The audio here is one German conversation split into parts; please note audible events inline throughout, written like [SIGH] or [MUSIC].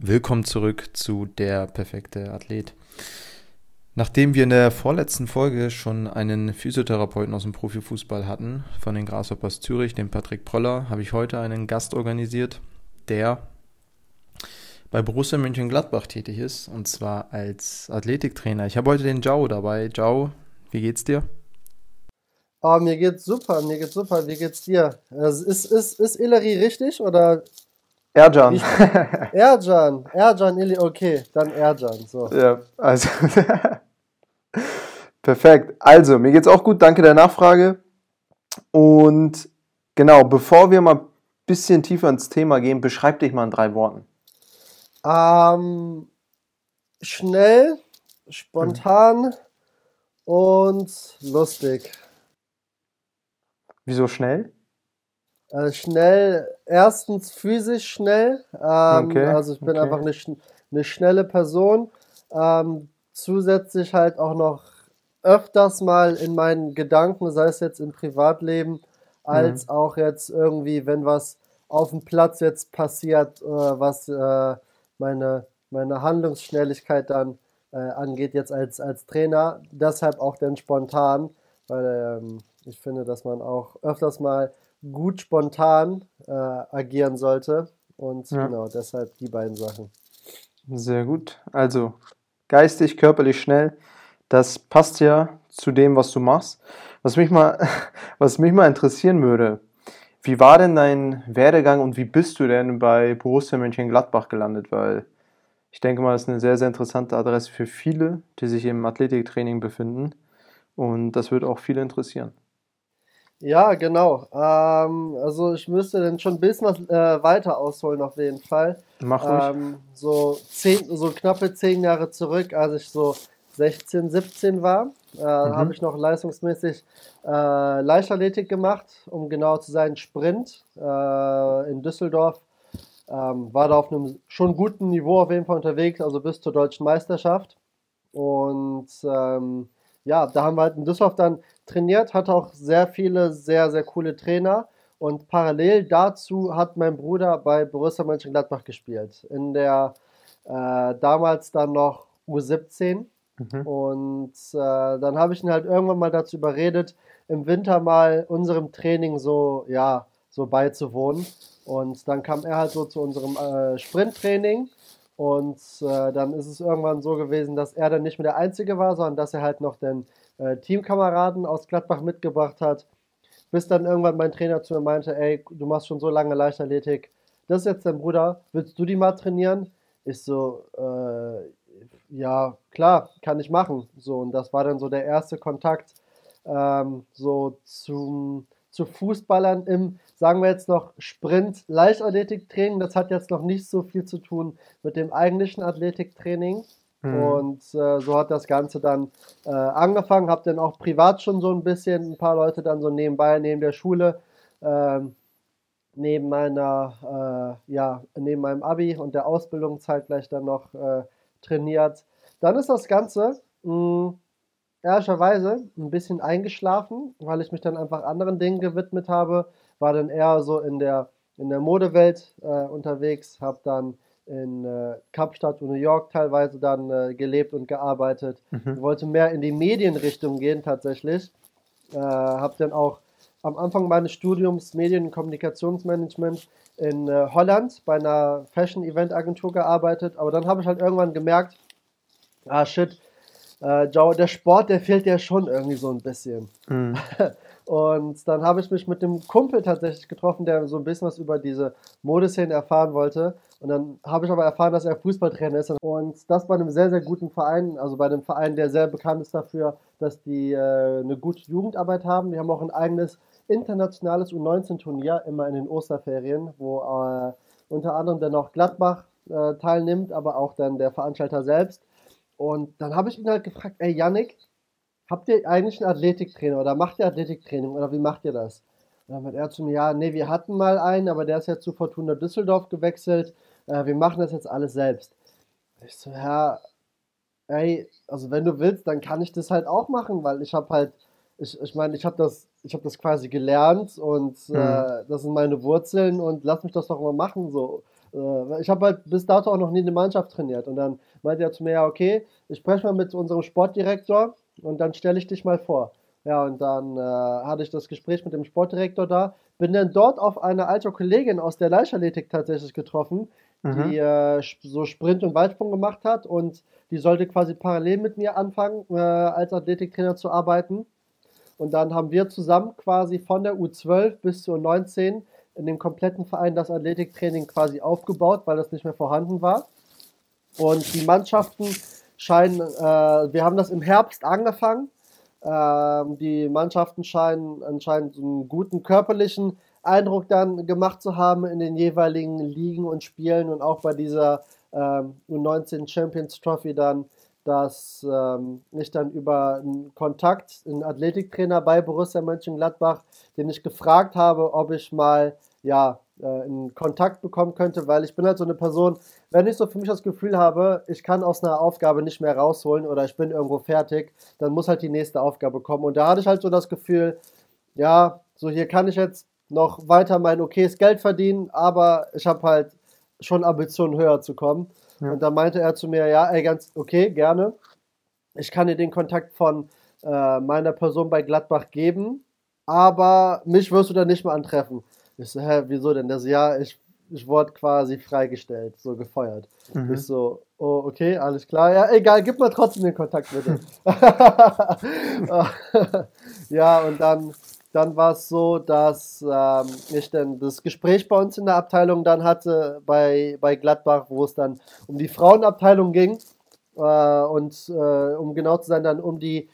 Willkommen zurück zu der perfekte Athlet. Nachdem wir in der vorletzten Folge schon einen Physiotherapeuten aus dem Profifußball hatten, von den Grasshoppers Zürich, den Patrick Proller, habe ich heute einen Gast organisiert, der bei Borussia Mönchengladbach tätig ist, und zwar als Athletiktrainer. Ich habe heute den Jao dabei. Jao, wie geht's dir? Oh, mir geht's super, mir geht's super. Wie geht's dir? Ist, ist, ist Illeri richtig oder Erjan. Erjan, Erjan, Ili, okay, dann Erjan. So. Ja, also. [LAUGHS] Perfekt. Also, mir geht's auch gut, danke der Nachfrage. Und genau, bevor wir mal ein bisschen tiefer ins Thema gehen, beschreib dich mal in drei Worten. Ähm, schnell, spontan mhm. und lustig. Wieso schnell? Äh, schnell, erstens physisch schnell. Ähm, okay. Also ich bin okay. einfach eine, eine, schnelle Person. Ähm, zusätzlich halt auch noch öfters mal in meinen Gedanken, sei es jetzt im Privatleben, als mhm. auch jetzt irgendwie, wenn was auf dem Platz jetzt passiert, äh, was äh, meine, meine Handlungsschnelligkeit dann äh, angeht, jetzt als, als Trainer. Deshalb auch dann spontan, weil ähm, ich finde, dass man auch öfters mal gut spontan äh, agieren sollte. Und ja. genau, deshalb die beiden Sachen. Sehr gut. Also geistig, körperlich schnell. Das passt ja zu dem, was du machst. Was mich mal, [LAUGHS] was mich mal interessieren würde, wie war denn dein Werdegang und wie bist du denn bei Borussia Mönchengladbach gelandet? Weil ich denke mal, das ist eine sehr, sehr interessante Adresse für viele, die sich im Athletiktraining befinden. Und das wird auch viele interessieren. Ja, genau. Ähm, also ich müsste dann schon ein bisschen was äh, weiter ausholen auf jeden Fall. Mach ruhig. Ähm, so, zehn, so knappe zehn Jahre zurück, als ich so 16, 17 war, äh, mhm. habe ich noch leistungsmäßig äh, Leichtathletik gemacht, um genau zu sein, Sprint äh, in Düsseldorf. Ähm, war da auf einem schon guten Niveau auf jeden Fall unterwegs, also bis zur deutschen Meisterschaft. Und ähm, ja, da haben wir halt in Düsseldorf dann trainiert, hatte auch sehr viele sehr, sehr coole Trainer. Und parallel dazu hat mein Bruder bei Borussia Mönchengladbach gespielt. In der äh, damals dann noch U17. Mhm. Und äh, dann habe ich ihn halt irgendwann mal dazu überredet, im Winter mal unserem Training so, ja, so beizuwohnen. Und dann kam er halt so zu unserem äh, Sprinttraining. Und äh, dann ist es irgendwann so gewesen, dass er dann nicht mehr der Einzige war, sondern dass er halt noch den äh, Teamkameraden aus Gladbach mitgebracht hat. Bis dann irgendwann mein Trainer zu mir meinte, ey, du machst schon so lange Leichtathletik, das ist jetzt dein Bruder, willst du die mal trainieren? Ich so, äh, ja, klar, kann ich machen. So, und das war dann so der erste Kontakt ähm, so zum, zu Fußballern im, sagen wir jetzt noch, Sprint-Leichtathletiktraining. Das hat jetzt noch nicht so viel zu tun mit dem eigentlichen Athletiktraining. Mhm. Und äh, so hat das Ganze dann äh, angefangen. Hab dann auch privat schon so ein bisschen ein paar Leute dann so nebenbei, neben der Schule, äh, neben meiner, äh, ja, neben meinem Abi und der Ausbildung zeitgleich dann noch äh, trainiert. Dann ist das Ganze mh, hm, ehrlicherweise ein bisschen eingeschlafen, weil ich mich dann einfach anderen Dingen gewidmet habe. War dann eher so in der, in der Modewelt äh, unterwegs, habe dann in äh, Kapstadt und New York teilweise dann äh, gelebt und gearbeitet. Mhm. Wollte mehr in die Medienrichtung gehen tatsächlich. Äh, habe dann auch am Anfang meines Studiums Medien- und Kommunikationsmanagement in äh, Holland bei einer Fashion-Event-Agentur gearbeitet. Aber dann habe ich halt irgendwann gemerkt, ah shit, äh, der Sport, der fehlt ja schon irgendwie so ein bisschen. Mhm. [LAUGHS] Und dann habe ich mich mit dem Kumpel tatsächlich getroffen, der so ein bisschen was über diese Modeszene erfahren wollte. Und dann habe ich aber erfahren, dass er Fußballtrainer ist. Und das bei einem sehr, sehr guten Verein, also bei einem Verein, der sehr bekannt ist dafür, dass die äh, eine gute Jugendarbeit haben. Die haben auch ein eigenes internationales U19-Turnier, immer in den Osterferien, wo äh, unter anderem dann auch Gladbach äh, teilnimmt, aber auch dann der Veranstalter selbst. Und dann habe ich ihn halt gefragt, ey Yannick, habt ihr eigentlich einen Athletiktrainer oder macht ihr Athletiktraining oder wie macht ihr das? Und dann hat er zu mir, ja, nee, wir hatten mal einen, aber der ist ja zu Fortuna Düsseldorf gewechselt. Äh, wir machen das jetzt alles selbst. Ich so, ja, ey, also wenn du willst, dann kann ich das halt auch machen, weil ich habe halt, ich, ich meine, ich habe das, ich habe das quasi gelernt und mhm. äh, das sind meine Wurzeln und lass mich das doch mal machen, so. Äh, ich habe halt bis dato auch noch nie eine Mannschaft trainiert und dann meinte er zu mir, ja, okay, ich spreche mal mit unserem Sportdirektor und dann stelle ich dich mal vor. Ja, und dann äh, hatte ich das Gespräch mit dem Sportdirektor da, bin dann dort auf eine alte Kollegin aus der Leichtathletik tatsächlich getroffen, mhm. die äh, so Sprint und Weitsprung gemacht hat und die sollte quasi parallel mit mir anfangen, äh, als Athletiktrainer zu arbeiten. Und dann haben wir zusammen quasi von der U12 bis zur U19 in dem kompletten Verein das Athletiktraining quasi aufgebaut, weil das nicht mehr vorhanden war. Und die Mannschaften scheinen, äh, wir haben das im Herbst angefangen. Ähm, die Mannschaften scheinen anscheinend einen guten körperlichen Eindruck dann gemacht zu haben in den jeweiligen Ligen und Spielen und auch bei dieser ähm, U19 Champions Trophy dann, dass ähm, ich dann über einen Kontakt, einen Athletiktrainer bei Borussia Mönchengladbach, den ich gefragt habe, ob ich mal ja, äh, in Kontakt bekommen könnte, weil ich bin halt so eine Person, wenn ich so für mich das Gefühl habe, ich kann aus einer Aufgabe nicht mehr rausholen oder ich bin irgendwo fertig, dann muss halt die nächste Aufgabe kommen. Und da hatte ich halt so das Gefühl, ja, so hier kann ich jetzt noch weiter mein okayes Geld verdienen, aber ich habe halt schon Ambitionen höher zu kommen. Ja. Und da meinte er zu mir, ja, ey, ganz okay, gerne. Ich kann dir den Kontakt von äh, meiner Person bei Gladbach geben, aber mich wirst du da nicht mehr antreffen. Ich so, hä, wieso denn? Das ja, ich, ich wurde quasi freigestellt, so gefeuert. Mhm. Ich so, oh, okay, alles klar. Ja, egal, gib mal trotzdem den Kontakt bitte. [LAUGHS] ja, und dann dann war es so, dass ähm, ich dann das Gespräch bei uns in der Abteilung dann hatte, bei, bei Gladbach, wo es dann um die Frauenabteilung ging. Äh, und äh, um genau zu sein, dann um die,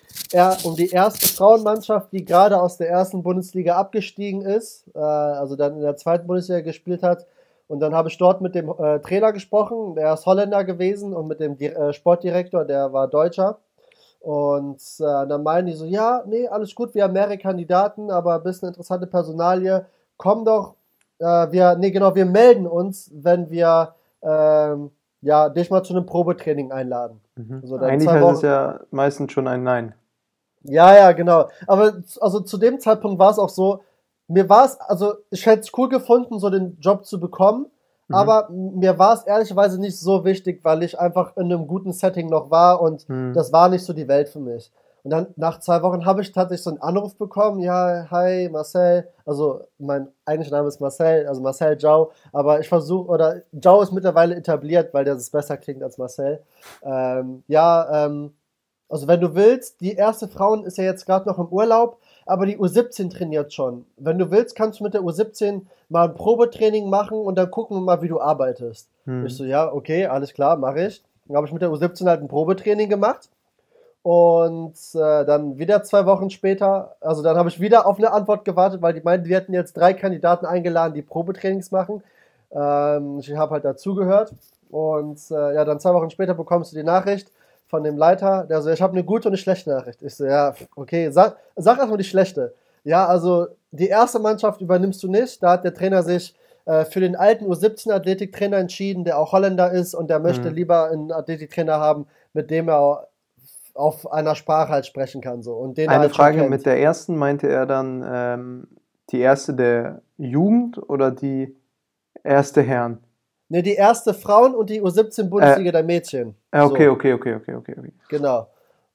um die erste Frauenmannschaft, die gerade aus der ersten Bundesliga abgestiegen ist, äh, also dann in der zweiten Bundesliga gespielt hat. Und dann habe ich dort mit dem Trainer gesprochen, der ist Holländer gewesen, und mit dem Sportdirektor, der war Deutscher. Und dann meinen die so, ja, nee, alles gut, wir haben mehrere Kandidaten, aber ein bisschen interessante Personalie. Komm doch, wir, nee, genau, wir melden uns, wenn wir ähm, ja, dich mal zu einem Probetraining einladen. Mhm. Also Eigentlich heißt es ja meistens schon ein Nein. Ja, ja, genau. Aber also zu dem Zeitpunkt war es auch so, mir war es, also ich hätte es cool gefunden, so den Job zu bekommen, Mhm. Aber mir war es ehrlicherweise nicht so wichtig, weil ich einfach in einem guten Setting noch war und mhm. das war nicht so die Welt für mich. Und dann nach zwei Wochen habe ich tatsächlich so einen Anruf bekommen, ja, hi Marcel, also mein eigentlicher Name ist Marcel, also Marcel Jau, aber ich versuche, oder Jau ist mittlerweile etabliert, weil der es besser klingt als Marcel. Ähm, ja, ähm, also wenn du willst, die erste Frauen ist ja jetzt gerade noch im Urlaub, aber die U17 trainiert schon. Wenn du willst, kannst du mit der U17 mal ein Probetraining machen und dann gucken wir mal, wie du arbeitest. Hm. Ich so, ja, okay, alles klar, mache ich. Dann habe ich mit der U17 halt ein Probetraining gemacht. Und äh, dann wieder zwei Wochen später, also dann habe ich wieder auf eine Antwort gewartet, weil die meinten, wir hätten jetzt drei Kandidaten eingeladen, die Probetrainings machen. Ähm, ich habe halt dazugehört. Und äh, ja, dann zwei Wochen später bekommst du die Nachricht, von dem Leiter, der so, ich habe eine gute und eine schlechte Nachricht. Ich so, ja, okay, sag, sag erstmal die schlechte. Ja, also die erste Mannschaft übernimmst du nicht. Da hat der Trainer sich äh, für den alten U17-Athletiktrainer entschieden, der auch Holländer ist und der möchte mhm. lieber einen Athletiktrainer haben, mit dem er auf einer Sprache halt sprechen kann. So. Und den Eine halt Frage, mit der ersten meinte er dann ähm, die erste der Jugend oder die erste Herren? Ne, die erste Frauen und die U17-Bundesliga äh, der Mädchen. Äh, okay, so. okay, okay, okay, okay, okay. Genau.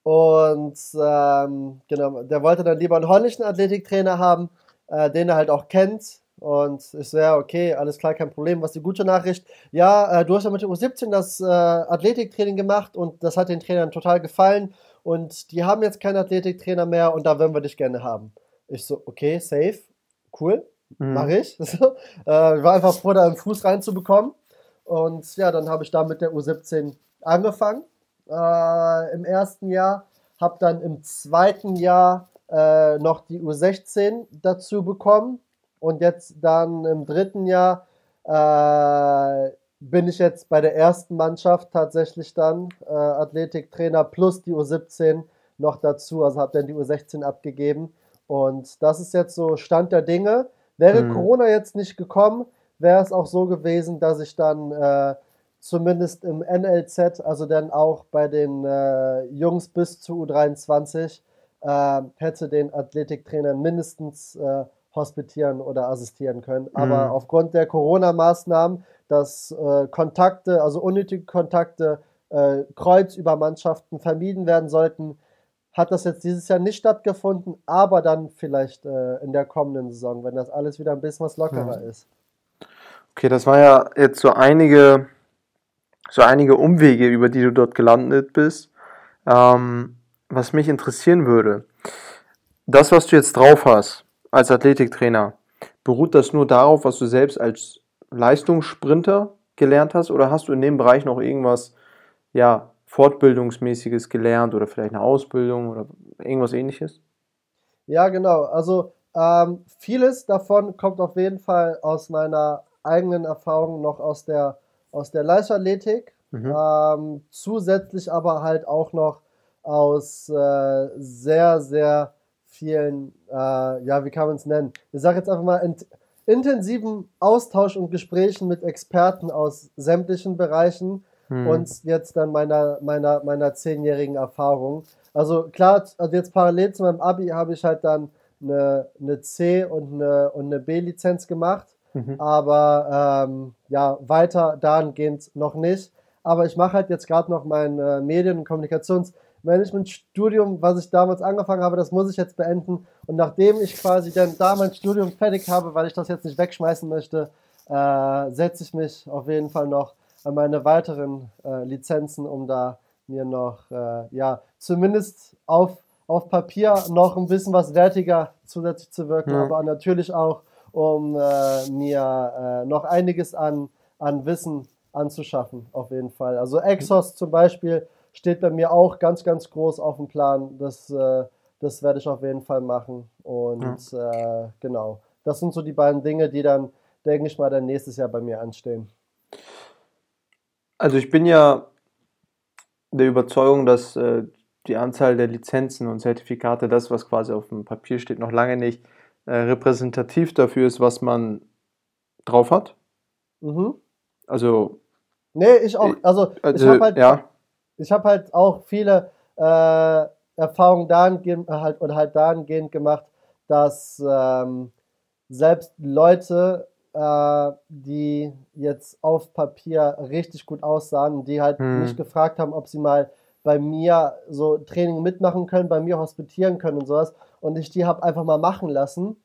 Und ähm, genau, der wollte dann lieber einen holländischen Athletiktrainer haben, äh, den er halt auch kennt. Und ich so, ja, okay, alles klar, kein Problem. Was die gute Nachricht? Ja, äh, du hast ja mit der U17 das äh, Athletiktraining gemacht und das hat den Trainern total gefallen. Und die haben jetzt keinen Athletiktrainer mehr und da würden wir dich gerne haben. Ich so, okay, safe, cool, mhm. mache ich. [LAUGHS] So, äh, war einfach froh, da einen Fuß reinzubekommen. Und ja, dann habe ich da mit der U17 angefangen äh, im ersten Jahr, habe dann im zweiten Jahr äh, noch die U16 dazu bekommen und jetzt dann im dritten Jahr äh, bin ich jetzt bei der ersten Mannschaft tatsächlich dann äh, Athletiktrainer plus die U17 noch dazu, also habe dann die U16 abgegeben und das ist jetzt so Stand der Dinge. Wäre hm. Corona jetzt nicht gekommen, wäre es auch so gewesen, dass ich dann äh, zumindest im NLZ, also dann auch bei den äh, Jungs bis zu U23, äh, hätte den Athletiktrainer mindestens äh, hospitieren oder assistieren können. Aber Mhm. aufgrund der Corona-Maßnahmen, dass äh, Kontakte, also unnötige Kontakte, äh, Kreuzübermannschaften vermieden werden sollten, hat das jetzt dieses Jahr nicht stattgefunden, aber dann vielleicht äh, in der kommenden Saison, wenn das alles wieder ein bisschen was lockerer ist. Okay, das war ja jetzt so einige, so einige Umwege, über die du dort gelandet bist. Ähm, was mich interessieren würde, das, was du jetzt drauf hast als Athletiktrainer, beruht das nur darauf, was du selbst als Leistungssprinter gelernt hast, oder hast du in dem Bereich noch irgendwas, ja, Fortbildungsmäßiges gelernt oder vielleicht eine Ausbildung oder irgendwas ähnliches? Ja, genau. Also ähm, vieles davon kommt auf jeden Fall aus meiner eigenen Erfahrung noch aus der, aus der Leichtathletik. Mhm. Ähm, zusätzlich aber halt auch noch aus äh, sehr, sehr vielen, äh, ja, wie kann man es nennen? Ich sage jetzt einfach mal int intensiven Austausch und Gesprächen mit Experten aus sämtlichen Bereichen Hm. und jetzt dann meiner, meiner, meiner zehnjährigen Erfahrung. Also klar, also jetzt parallel zu meinem Abi habe ich halt dann eine, eine C und eine, und eine B-Lizenz gemacht, Mhm. aber ähm, ja, weiter dahingehend noch nicht. Aber ich mache halt jetzt gerade noch mein äh, Medien- und Kommunikationsmanagement-Studium, was ich damals angefangen habe, das muss ich jetzt beenden. Und nachdem ich quasi dann da mein Studium fertig habe, weil ich das jetzt nicht wegschmeißen möchte, äh, setze ich mich auf jeden Fall noch an meine weiteren äh, Lizenzen, um da mir noch, äh, ja, zumindest auf, auf Papier noch ein bisschen was wertiger zusätzlich zu wirken, Ja. aber natürlich auch, um äh, mir äh, noch einiges an, an Wissen anzuschaffen, auf jeden Fall. Also Exos zum Beispiel steht bei mir auch ganz, ganz groß auf dem Plan. Das, äh, das werde ich auf jeden Fall machen. Und äh, genau, das sind so die beiden Dinge, die dann, denke ich mal, dann nächstes Jahr bei mir anstehen. Also ich bin ja der Überzeugung, dass äh, die Anzahl der Lizenzen und Zertifikate, das, was quasi auf dem Papier steht, noch lange nicht äh, repräsentativ dafür ist, was man drauf hat. Mhm. Also, Nee, ich auch. Also, ich also habe halt, ja, ich hab halt auch viele äh, Erfahrungen dahingehend, halt, oder halt dahingehend gemacht, dass ähm, selbst Leute, äh, die jetzt auf Papier richtig gut aussahen, die halt Hm. mich gefragt haben, ob sie mal bei mir so Training mitmachen können, bei mir hospitieren können und sowas. Und ich die habe einfach mal machen lassen.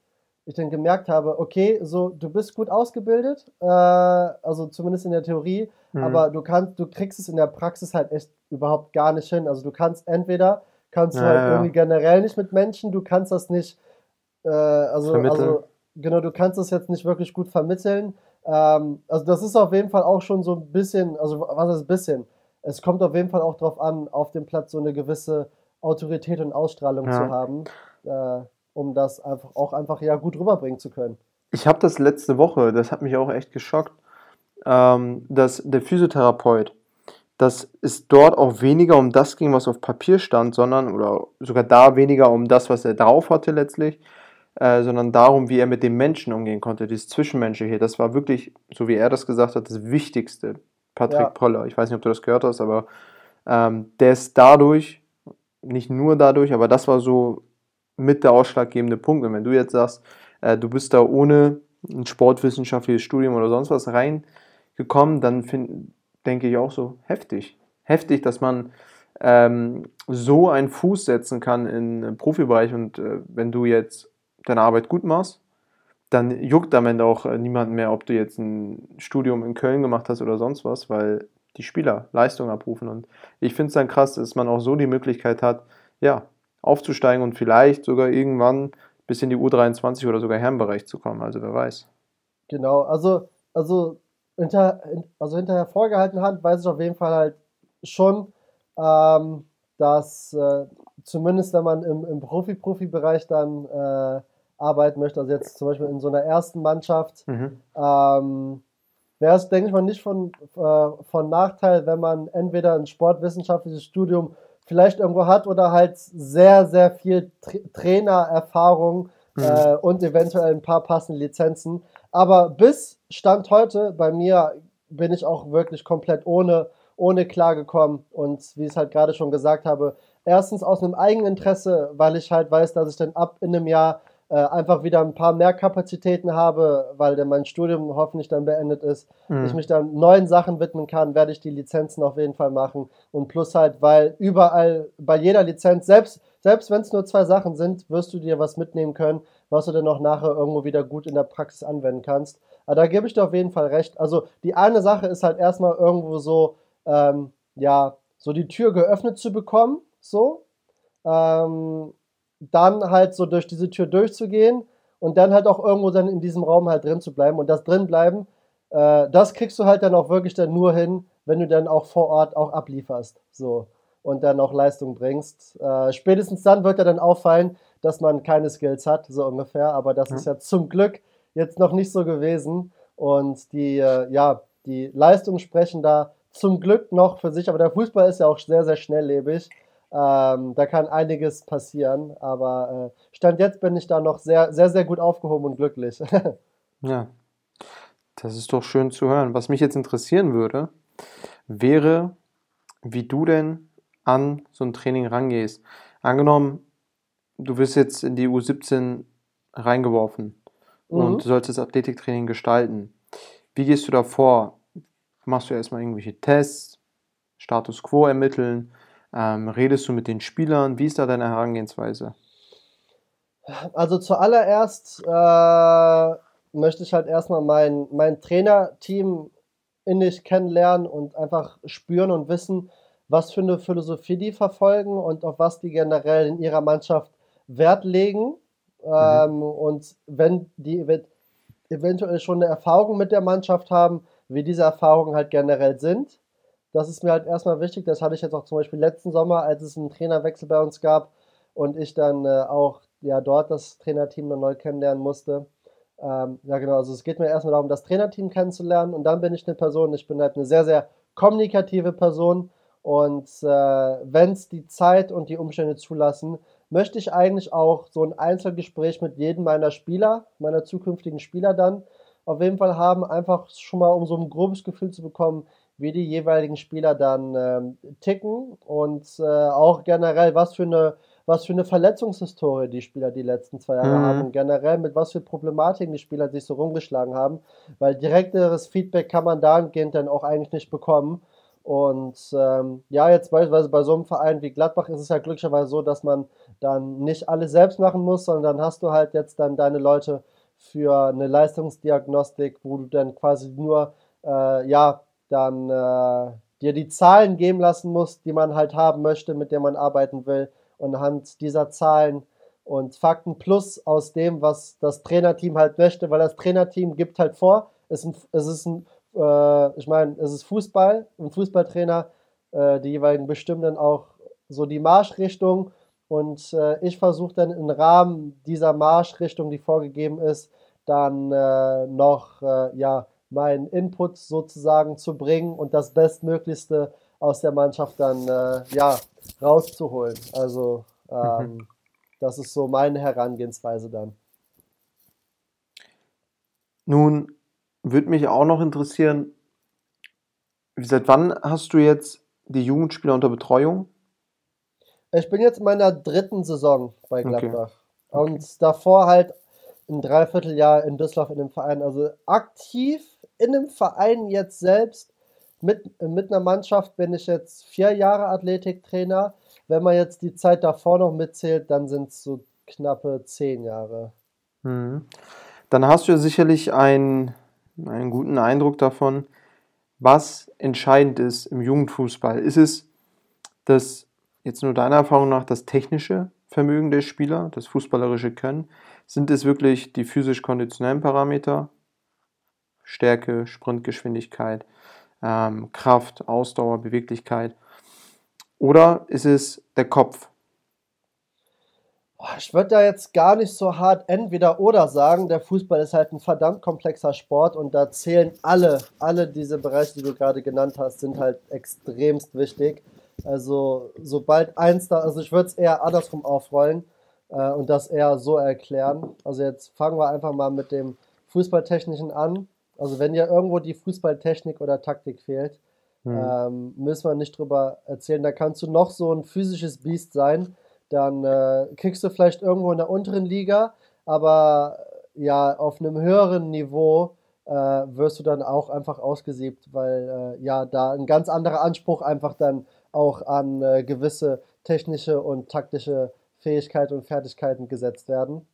Ich dann gemerkt habe, okay, so du bist gut ausgebildet, äh, also zumindest in der Theorie, Mhm. aber du kannst, du kriegst es in der Praxis halt echt überhaupt gar nicht hin. Also du kannst entweder kannst du Ja, halt ja, irgendwie generell nicht mit Menschen, du kannst das nicht, äh, also, Vermitteln. also genau, du kannst das jetzt nicht wirklich gut vermitteln. Ähm, also das ist auf jeden Fall auch schon so ein bisschen, also was ist bisschen? Es kommt auf jeden Fall auch darauf an, auf dem Platz so eine gewisse Autorität und Ausstrahlung Ja. zu haben, äh, um das einfach auch einfach ja gut rüberbringen zu können. ich habe das letzte Woche, das hat mich auch echt geschockt, ähm, dass der Physiotherapeut, dass es dort auch weniger um das ging, was auf Papier stand, sondern, oder sogar da weniger um das, was er drauf hatte letztlich, äh, sondern darum, wie er mit dem Menschen umgehen konnte, dieses Zwischenmenschliche. Das war wirklich, so wie er das gesagt hat, das Wichtigste. Patrick Ja. Poller, ich weiß nicht, ob du das gehört hast, aber ähm, der ist dadurch, nicht nur dadurch, aber das war so mit der ausschlaggebende Punkt. Und wenn du jetzt sagst, äh, du bist da ohne ein sportwissenschaftliches Studium oder sonst was reingekommen, dann find, denke ich auch so heftig. Heftig, dass man ähm, so einen Fuß setzen kann im Profibereich und äh, wenn du jetzt deine Arbeit gut machst, dann juckt am Ende auch äh, niemanden mehr, ob du jetzt ein Studium in Köln gemacht hast oder sonst was, weil die Spieler Leistung abrufen. Und ich finde es dann krass, dass man auch so die Möglichkeit hat, ja, aufzusteigen und vielleicht sogar irgendwann bis in die U23 oder sogar Herrenbereich zu kommen. Also wer weiß. Genau, also, also, hinter, also hinterher vorgehalten hat, weiß ich auf jeden Fall halt schon, ähm, dass äh, zumindest wenn man im, im Profi-Profi-Bereich dann äh, arbeiten möchte, also jetzt zum Beispiel in so einer ersten Mannschaft, Mhm. ähm, wäre es, denke ich mal, nicht von, äh, von Nachteil, wenn man entweder ein sportwissenschaftliches Studium vielleicht irgendwo hat oder halt sehr, sehr viel Tra Trainererfahrung Mhm. äh, und eventuell ein paar passende Lizenzen. Aber bis Stand heute bei mir bin ich auch wirklich komplett ohne, ohne klargekommen. Und wie ich es halt gerade schon gesagt habe, erstens aus einem Eigeninteresse, weil ich halt weiß, dass ich dann ab in einem Jahr äh, einfach wieder ein paar mehr Kapazitäten habe, weil dann mein Studium hoffentlich dann beendet ist, mhm. ich mich dann neuen Sachen widmen kann, werde ich die Lizenzen auf jeden Fall machen. Und plus halt, weil überall bei jeder Lizenz, selbst, selbst wenn es nur zwei Sachen sind, wirst du dir was mitnehmen können, was du dann auch nachher irgendwo wieder gut in der Praxis anwenden kannst. Aber da gebe ich dir auf jeden Fall recht. Also die eine Sache ist halt erstmal irgendwo so, ähm, ja, so die Tür geöffnet zu bekommen, so. Ähm, dann halt so durch diese Tür durchzugehen und dann halt auch irgendwo dann in diesem Raum halt drin zu bleiben. Und das drinbleiben, äh, das kriegst du halt dann auch wirklich dann nur hin, wenn du dann auch vor Ort auch ablieferst. So. Und dann auch Leistung bringst. Äh, spätestens dann wird ja dann auffallen, dass man keine Skills hat, so ungefähr. Aber das mhm. ist ja zum Glück jetzt noch nicht so gewesen. Und die, äh, ja, die Leistungen sprechen da zum Glück noch für sich. Aber der Fußball ist ja auch sehr, sehr schnelllebig. Ähm, da kann einiges passieren, aber äh, Stand jetzt bin ich da noch sehr, sehr, sehr gut aufgehoben und glücklich. [LAUGHS] ja, das ist doch schön zu hören. Was mich jetzt interessieren würde, wäre, wie du denn an so ein Training rangehst. Angenommen, du wirst jetzt in die U17 reingeworfen mhm. und du sollst das Athletiktraining gestalten. Wie gehst du da vor? Machst du erstmal irgendwelche Tests, Status quo ermitteln? Ähm, redest du mit den Spielern? Wie ist da deine Herangehensweise? Also zuallererst äh, möchte ich halt erstmal mein, mein Trainerteam innig kennenlernen und einfach spüren und wissen, was für eine Philosophie die verfolgen und auf was die generell in ihrer Mannschaft Wert legen. Mhm. Ähm, und wenn die eventuell schon eine Erfahrung mit der Mannschaft haben, wie diese Erfahrungen halt generell sind. Das ist mir halt erstmal wichtig. Das hatte ich jetzt auch zum Beispiel letzten Sommer, als es einen Trainerwechsel bei uns gab und ich dann äh, auch ja dort das Trainerteam noch neu kennenlernen musste. Ähm, ja, genau. Also es geht mir erstmal darum, das Trainerteam kennenzulernen und dann bin ich eine Person. Ich bin halt eine sehr, sehr kommunikative Person und äh, wenn es die Zeit und die Umstände zulassen, möchte ich eigentlich auch so ein Einzelgespräch mit jedem meiner Spieler, meiner zukünftigen Spieler dann auf jeden Fall haben, einfach schon mal um so ein grobes Gefühl zu bekommen, wie die jeweiligen Spieler dann ähm, ticken und äh, auch generell, was für eine was für eine Verletzungshistorie die Spieler die letzten zwei Jahre mhm. haben und generell mit was für Problematiken die Spieler sich so rumgeschlagen haben, weil direkteres Feedback kann man dahingehend dann auch eigentlich nicht bekommen. Und ähm, ja, jetzt beispielsweise bei so einem Verein wie Gladbach ist es ja glücklicherweise so, dass man dann nicht alles selbst machen muss, sondern dann hast du halt jetzt dann deine Leute für eine Leistungsdiagnostik, wo du dann quasi nur äh, ja dann äh, dir die Zahlen geben lassen musst, die man halt haben möchte, mit denen man arbeiten will. Und anhand dieser Zahlen und Fakten plus aus dem, was das Trainerteam halt möchte, weil das Trainerteam gibt halt vor, es ist ein, es ist ein äh, ich meine, es ist Fußball, ein Fußballtrainer, äh, die jeweiligen bestimmen dann auch so die Marschrichtung und äh, ich versuche dann im Rahmen dieser Marschrichtung, die vorgegeben ist, dann äh, noch äh, ja, meinen Input sozusagen zu bringen und das Bestmöglichste aus der Mannschaft dann äh, ja, rauszuholen. Also ähm, mhm. das ist so meine Herangehensweise dann. Nun würde mich auch noch interessieren, seit wann hast du jetzt die Jugendspieler unter Betreuung? Ich bin jetzt in meiner dritten Saison bei Gladbach. Okay. Und davor halt ein Dreivierteljahr in Düsseldorf in dem Verein. Also aktiv in dem Verein jetzt selbst mit, mit einer Mannschaft bin ich jetzt vier Jahre Athletiktrainer. Wenn man jetzt die Zeit davor noch mitzählt, dann sind es so knappe zehn Jahre. Mhm. Dann hast du ja sicherlich einen, einen guten Eindruck davon, was entscheidend ist im Jugendfußball. Ist es das, jetzt nur deiner Erfahrung nach, das technische Vermögen der Spieler, das fußballerische Können? Sind es wirklich die physisch-konditionellen Parameter? Stärke, Sprintgeschwindigkeit, ähm, Kraft, Ausdauer, Beweglichkeit? Oder ist es der Kopf? Ich würde da jetzt gar nicht so hart entweder oder sagen. Der Fußball ist halt ein verdammt komplexer Sport und da zählen alle, alle diese Bereiche, die du gerade genannt hast, sind halt extremst wichtig. Also sobald eins da, also ich würde es eher andersrum aufrollen äh, und das eher so erklären. Also jetzt fangen wir einfach mal mit dem Fußballtechnischen an. also wenn dir irgendwo die Fußballtechnik oder Taktik fehlt, Mhm. ähm, müssen wir nicht drüber erzählen. Da kannst du noch so ein physisches Biest sein, dann äh, kriegst du vielleicht irgendwo in der unteren Liga, aber äh, ja, auf einem höheren Niveau äh, wirst du dann auch einfach ausgesiebt, weil äh, ja, da ein ganz anderer Anspruch einfach dann auch an äh, gewisse technische und taktische Fähigkeiten und Fertigkeiten gesetzt werden.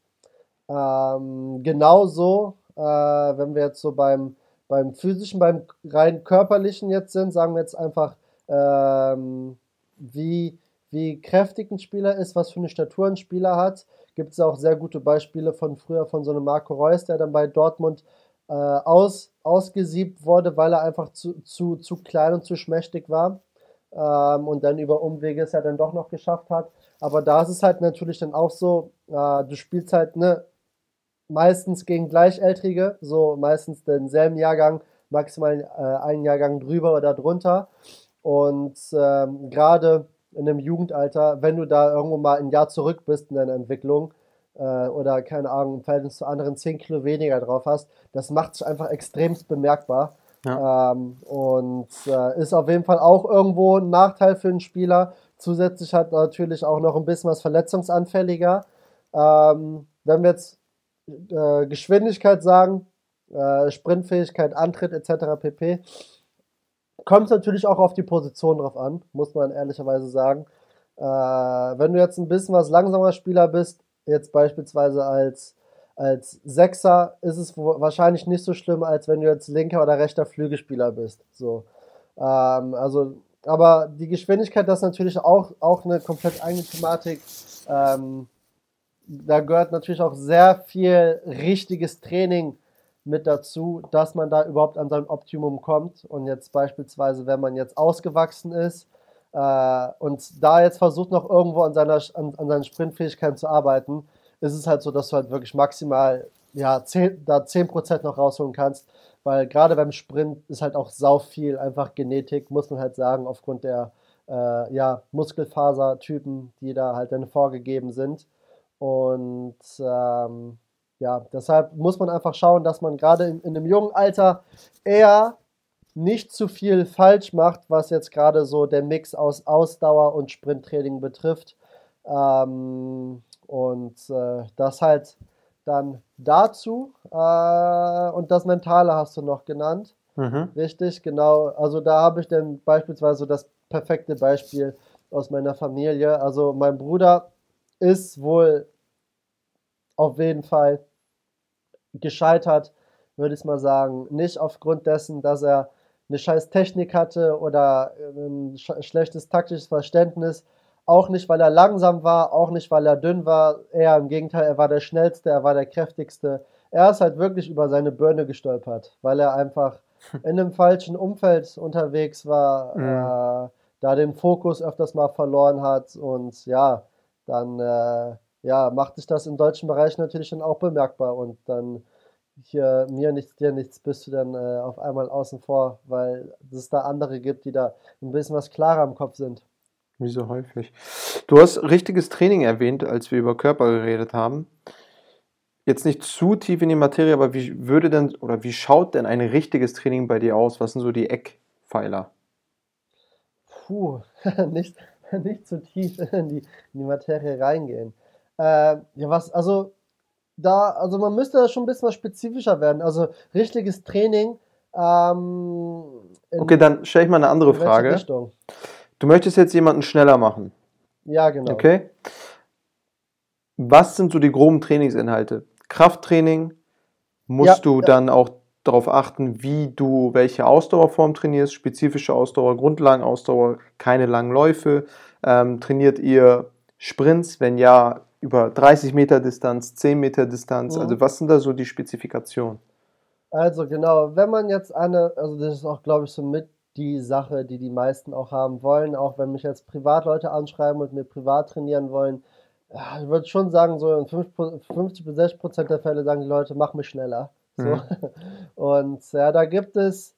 Ähm, genauso, äh, wenn wir jetzt so beim, beim physischen, beim rein körperlichen jetzt sind, sagen wir jetzt einfach, ähm, wie, wie kräftig ein Spieler ist, was für eine Statur ein Spieler hat. Gibt es auch sehr gute Beispiele von früher von so einem Marco Reus, der dann bei Dortmund äh, aus, ausgesiebt wurde, weil er einfach zu, zu, zu klein und zu schmächtig war. Ähm, und dann über Umwege es ja dann doch noch geschafft hat. Aber da ist es halt natürlich dann auch so, äh, du spielst halt ne, meistens gegen Gleichaltrige, so meistens denselben Jahrgang, maximal äh, einen Jahrgang drüber oder drunter. Und ähm, gerade in einem Jugendalter, wenn du da irgendwo mal ein Jahr zurück bist in deiner Entwicklung äh, oder keine Ahnung, im Verhältnis zu anderen 10 Kilo weniger drauf hast, das macht sich einfach extremst bemerkbar. Ja. Ähm, und äh, ist auf jeden Fall auch irgendwo ein Nachteil für einen Spieler. Zusätzlich hat natürlich auch noch ein bisschen was verletzungsanfälliger. Ähm, wenn wir jetzt äh, Geschwindigkeit sagen, äh, Sprintfähigkeit, Antritt etc. pp. Kommt es natürlich auch auf die Position drauf an, muss man ehrlicherweise sagen. Äh, wenn du jetzt ein bisschen was langsamer Spieler bist, jetzt beispielsweise als, als Sechser, ist es wahrscheinlich nicht so schlimm, als wenn du jetzt linker oder rechter Flügelspieler bist. So. Ähm, also, aber die Geschwindigkeit, das ist natürlich auch, auch eine komplett eigene Thematik. Ähm, da gehört natürlich auch sehr viel richtiges Training mit dazu, dass man da überhaupt an sein Optimum kommt. Und jetzt beispielsweise, wenn man jetzt ausgewachsen ist äh, und da jetzt versucht noch irgendwo an seiner an, an seinen Sprintfähigkeiten zu arbeiten, ist es halt so, dass du halt wirklich maximal ja, 10, da 10% noch rausholen kannst. Weil gerade beim Sprint ist halt auch sau viel einfach Genetik, muss man halt sagen, aufgrund der äh, ja, Muskelfasertypen, die da halt dann vorgegeben sind. Und ähm, ja, deshalb muss man einfach schauen, dass man gerade in, in einem jungen Alter eher nicht zu viel falsch macht, was jetzt gerade so der Mix aus Ausdauer und Sprinttraining betrifft. Ähm, und äh, das halt dann dazu. Äh, und das Mentale hast du noch genannt. Mhm. Richtig, genau. Also da habe ich dann beispielsweise das perfekte Beispiel aus meiner Familie. Also mein Bruder ist wohl auf jeden Fall gescheitert, würde ich mal sagen. Nicht aufgrund dessen, dass er eine scheiß Technik hatte oder ein sch schlechtes taktisches Verständnis. Auch nicht, weil er langsam war, auch nicht, weil er dünn war. Eher im Gegenteil, er war der schnellste, er war der kräftigste. Er ist halt wirklich über seine Birne gestolpert, weil er einfach [LAUGHS] in einem falschen Umfeld unterwegs war, mhm. äh, da den Fokus öfters mal verloren hat und ja, dann äh, ja, macht sich das im deutschen Bereich natürlich dann auch bemerkbar und dann hier mir nichts, dir nichts, bist du dann äh, auf einmal außen vor, weil es da andere gibt, die da ein bisschen was klarer im Kopf sind. Wie so häufig. Du hast richtiges Training erwähnt, als wir über Körper geredet haben. Jetzt nicht zu tief in die Materie, aber wie würde denn oder wie schaut denn ein richtiges Training bei dir aus? Was sind so die Eckpfeiler? Puh, [LAUGHS] nicht, nicht zu tief in die, in die Materie reingehen. Äh, ja, was, also da, also man müsste da schon ein bisschen was spezifischer werden. Also richtiges Training. Ähm, okay, dann stelle ich mal eine andere Frage. Richtung? Du möchtest jetzt jemanden schneller machen. Ja, genau. Okay. Was sind so die groben Trainingsinhalte? Krafttraining. Musst ja, du ja. dann auch darauf achten, wie du welche Ausdauerform trainierst, spezifische Ausdauer, Grundlagenausdauer, keine langen Läufe. Ähm, trainiert ihr Sprints? Wenn ja, über 30 Meter Distanz, 10 Meter Distanz? Mhm. Also was sind da so die Spezifikationen? Also genau, wenn man jetzt eine, also das ist auch, glaube ich, so mit die Sache, die die meisten auch haben wollen, auch wenn mich jetzt Privatleute anschreiben und mir privat trainieren wollen, ich würde schon sagen, so in 50 bis 60 Prozent der Fälle sagen die Leute, mach mich schneller. So. Mhm. [LAUGHS] Und ja, da gibt es,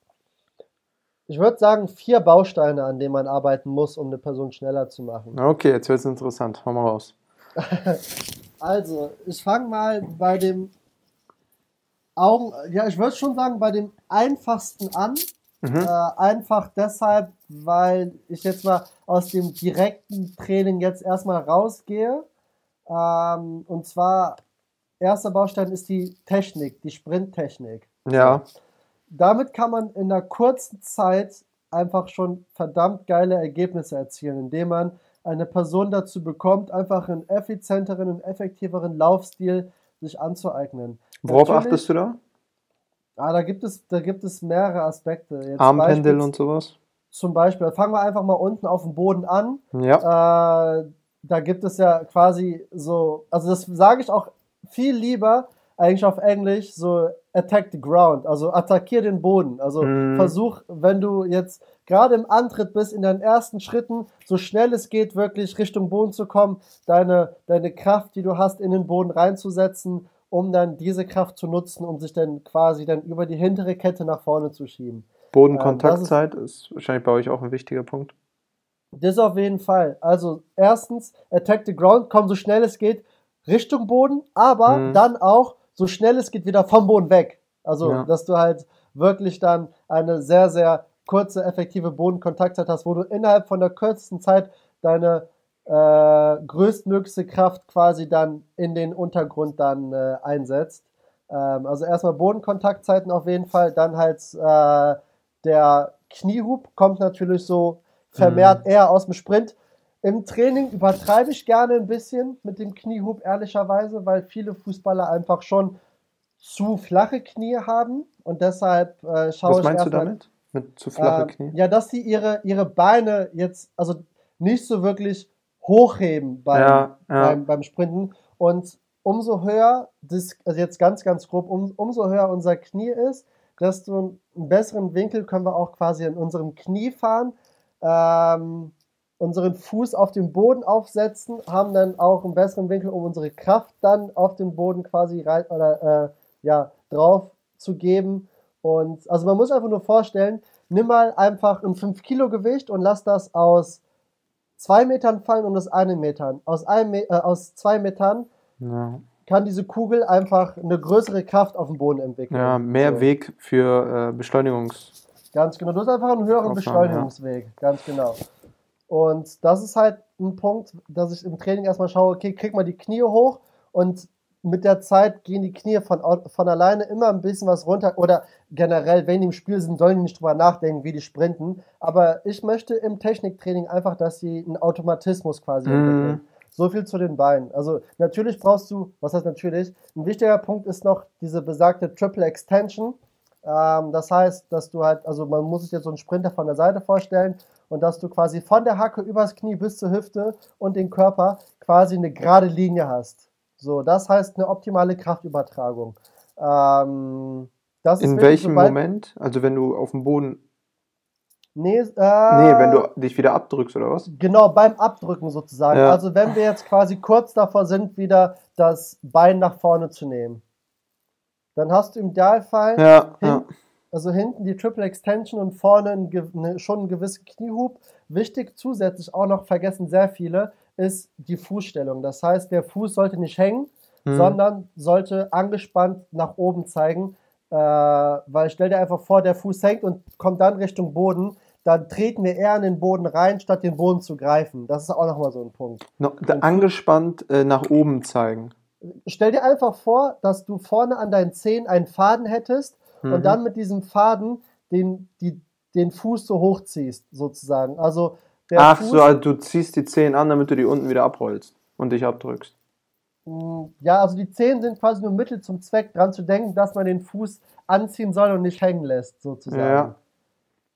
ich würde sagen, vier Bausteine, an denen man arbeiten muss, um eine Person schneller zu machen. Okay, jetzt wird es interessant. Hau mal raus. [LAUGHS] also, ich fange mal bei dem Augen, ja, ich würde schon sagen, bei dem einfachsten an. Mhm. Äh, einfach deshalb, weil ich jetzt mal aus dem direkten Training jetzt erstmal rausgehe. Ähm, und zwar, erster Baustein ist die Technik, die Sprinttechnik. Ja. Damit kann man in einer kurzen Zeit einfach schon verdammt geile Ergebnisse erzielen, indem man eine Person dazu bekommt, einfach einen effizienteren und effektiveren Laufstil sich anzueignen. Worauf Natürlich- achtest du da? Ah, da gibt es, da gibt es mehrere Aspekte. Jetzt Armpendel und sowas? Zum Beispiel, fangen wir einfach mal unten auf dem Boden an. Ja. Äh, da gibt es ja quasi so, also das sage ich auch viel lieber eigentlich auf Englisch, so attack the ground, also attackier den Boden. Also Mhm. versuch, wenn du jetzt gerade im Antritt bist, in deinen ersten Schritten, so schnell es geht, wirklich Richtung Boden zu kommen, deine, deine Kraft, die du hast, in den Boden reinzusetzen, um dann diese Kraft zu nutzen, um sich dann quasi dann über die hintere Kette nach vorne zu schieben. Bodenkontaktzeit ist wahrscheinlich bei euch auch ein wichtiger Punkt. Das auf jeden Fall. Also erstens, attack the ground, komm so schnell es geht Richtung Boden, aber Mhm. dann auch so schnell es geht wieder vom Boden weg. Also, Ja. dass du halt wirklich dann eine sehr, sehr kurze, effektive Bodenkontaktzeit hast, wo du innerhalb von der kürzesten Zeit deine äh, größtmöglichste Kraft quasi dann in den Untergrund dann äh, einsetzt. Ähm, also erstmal Bodenkontaktzeiten auf jeden Fall, dann halt äh, der Kniehub kommt natürlich so vermehrt eher aus dem Sprint. Im Training übertreibe ich gerne ein bisschen mit dem Kniehub, ehrlicherweise, weil viele Fußballer einfach schon zu flache Knie haben und deshalb äh, schaue Was ich meinst du damit? Mit zu flache ähm, Knie? Ja, dass sie ihre, ihre Beine jetzt, also nicht so wirklich hochheben beim, Ja, ja. beim, beim Sprinten. Und umso höher, das, also jetzt ganz, ganz grob, um, umso höher unser Knie ist, desto einen besseren Winkel können wir auch quasi in unserem Knie fahren, ähm, unseren Fuß auf den Boden aufsetzen, haben dann auch einen besseren Winkel, um unsere Kraft dann auf den Boden quasi rein, oder, äh, ja, drauf zu geben. Und also man muss einfach nur vorstellen, nimm mal einfach ein 5 Kilo Gewicht und lass das aus zwei Metern fallen und aus einem Metern. Aus, einem, äh, aus zwei Metern Ja, kann diese Kugel einfach eine größere Kraft auf dem Boden entwickeln. ja mehr So, Weg für äh, Beschleunigungs. Ganz genau. Du hast einfach einen höheren Aufnahme, Beschleunigungsweg. Ganz genau. Und das ist halt ein Punkt, dass ich im Training erstmal schaue, okay, krieg mal die Knie hoch und mit der Zeit gehen die Knie von, von alleine immer ein bisschen was runter oder generell, wenn die im Spiel sind, sollen die nicht drüber nachdenken, wie die sprinten. Aber ich möchte im Techniktraining einfach, dass sie einen Automatismus quasi Mhm. entwickeln. So viel zu den Beinen. Also natürlich brauchst du, was heißt natürlich? Ein wichtiger Punkt ist noch diese besagte Triple Extension. Ähm, das heißt, dass du halt, also man muss sich jetzt so einen Sprinter von der Seite vorstellen und dass du quasi von der Hacke übers Knie bis zur Hüfte und den Körper quasi eine gerade Linie hast. So, das heißt eine optimale Kraftübertragung. Ähm, In welchem Moment? Also wenn du auf dem Boden. Nee, äh, Nee, wenn du dich wieder abdrückst oder was? Genau, beim Abdrücken sozusagen. Ja. Also wenn wir jetzt quasi kurz davor sind, wieder das Bein nach vorne zu nehmen, dann hast du im Idealfall Ja, hin, ja. Also hinten die Triple Extension und vorne ein, ne, schon einen gewissen Kniehub. Wichtig zusätzlich auch noch vergessen sehr viele, ist die Fußstellung. Das heißt, der Fuß sollte nicht hängen, Mhm. sondern sollte angespannt nach oben zeigen. Äh, weil stell dir einfach vor, der Fuß hängt und kommt dann Richtung Boden, dann treten wir eher in den Boden rein, statt den Boden zu greifen. Das ist auch nochmal so ein Punkt. No, angespannt äh, nach oben zeigen. Stell dir einfach vor, dass du vorne an deinen Zehen einen Faden hättest Mhm. und dann mit diesem Faden den, die, den Fuß so hochziehst, sozusagen. Also der Ach Fuß, so, also du ziehst die Zehen an, damit du die unten wieder abrollst und dich abdrückst. mh, ja, also die Zehen sind quasi nur Mittel zum Zweck, dran zu denken, dass man den Fuß anziehen soll und nicht hängen lässt, sozusagen. Ja.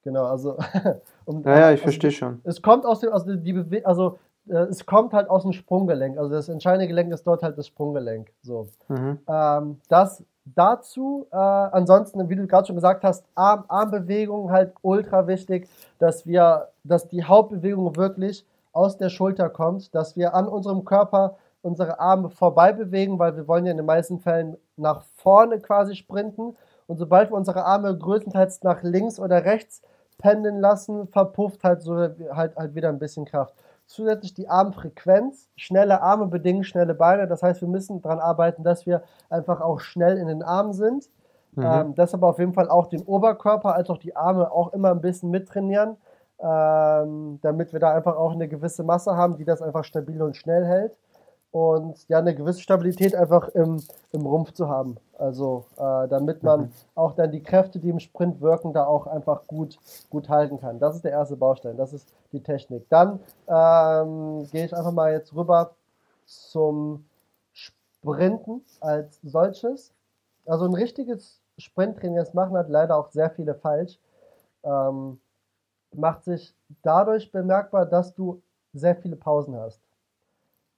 Genau, also. [LAUGHS] um, Ja, ja, ich also verstehe schon. Es kommt aus dem, also die Bewe also äh, es kommt halt aus dem Sprunggelenk. Also das entscheidende Gelenk ist dort halt das Sprunggelenk. So. Mhm. Ähm, das dazu, äh, ansonsten, wie du gerade schon gesagt hast, Arm, Armbewegung halt ultra wichtig, dass wir, dass die Hauptbewegung wirklich aus der Schulter kommt, dass wir an unserem Körper unsere Arme vorbei bewegen, weil wir wollen ja in den meisten Fällen nach vorne quasi sprinten. Und sobald wir unsere Arme größtenteils nach links oder rechts pendeln lassen, verpufft halt so halt, halt wieder ein bisschen Kraft. Zusätzlich die Armfrequenz. Schnelle Arme bedingen schnelle Beine. Das heißt, wir müssen daran arbeiten, dass wir einfach auch schnell in den Armen sind. Mhm. Ähm, deshalb auf jeden Fall auch den Oberkörper als auch die Arme auch immer ein bisschen mittrainieren, ähm, damit wir da einfach auch eine gewisse Masse haben, die das einfach stabil und schnell hält und ja, eine gewisse Stabilität einfach im, im Rumpf zu haben. Also äh, damit man mhm. auch dann die Kräfte, die im Sprint wirken, da auch einfach gut, gut halten kann. Das ist der erste Baustein, das ist die Technik. Dann ähm, gehe ich einfach mal jetzt rüber zum Sprinten als solches. Also ein richtiges Sprinttraining, das machen halt leider auch sehr viele falsch, ähm, macht sich dadurch bemerkbar, dass du sehr viele Pausen hast.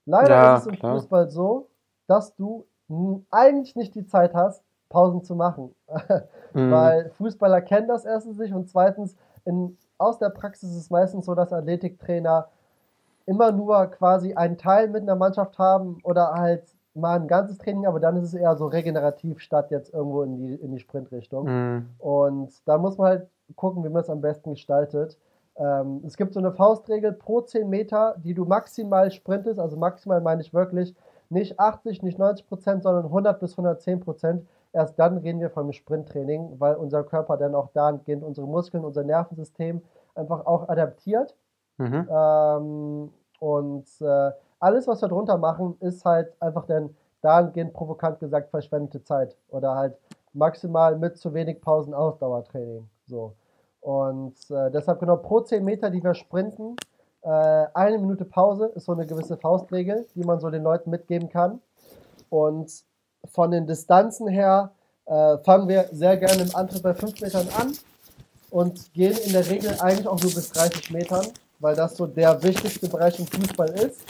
Leider ja, ist es im klar. Fußball so, dass du eigentlich nicht die Zeit hast, Pausen zu machen. [LAUGHS] mhm. Weil Fußballer kennen das erstens nicht und zweitens, in, aus der Praxis ist es meistens so, dass Athletiktrainer immer nur quasi einen Teil mit einer Mannschaft haben oder halt mal ein ganzes Training, aber dann ist es eher so regenerativ statt jetzt irgendwo in die, in die Sprintrichtung. Mhm. Und da muss man halt gucken, wie man es am besten gestaltet. Ähm, es gibt so eine Faustregel pro 10 Meter, die du maximal sprintest, also maximal meine ich wirklich nicht 80, nicht 90 Prozent, sondern 100 bis 110 Prozent. Erst dann reden wir von Sprinttraining, weil unser Körper dann auch dahingehend unsere Muskeln, unser Nervensystem einfach auch adaptiert. Mhm. Ähm, und äh, alles, was wir drunter machen, ist halt einfach dann dahingehend provokant gesagt verschwendete Zeit oder halt maximal mit zu wenig Pausen Ausdauertraining. So. Und äh, deshalb genau pro 10 Meter, die wir sprinten, äh, eine Minute Pause ist so eine gewisse Faustregel, die man so den Leuten mitgeben kann. Und von den Distanzen her äh, fangen wir sehr gerne im Antritt bei 5 Metern an und gehen in der Regel eigentlich auch nur bis 30 Metern, weil das so der wichtigste Bereich im Fußball ist.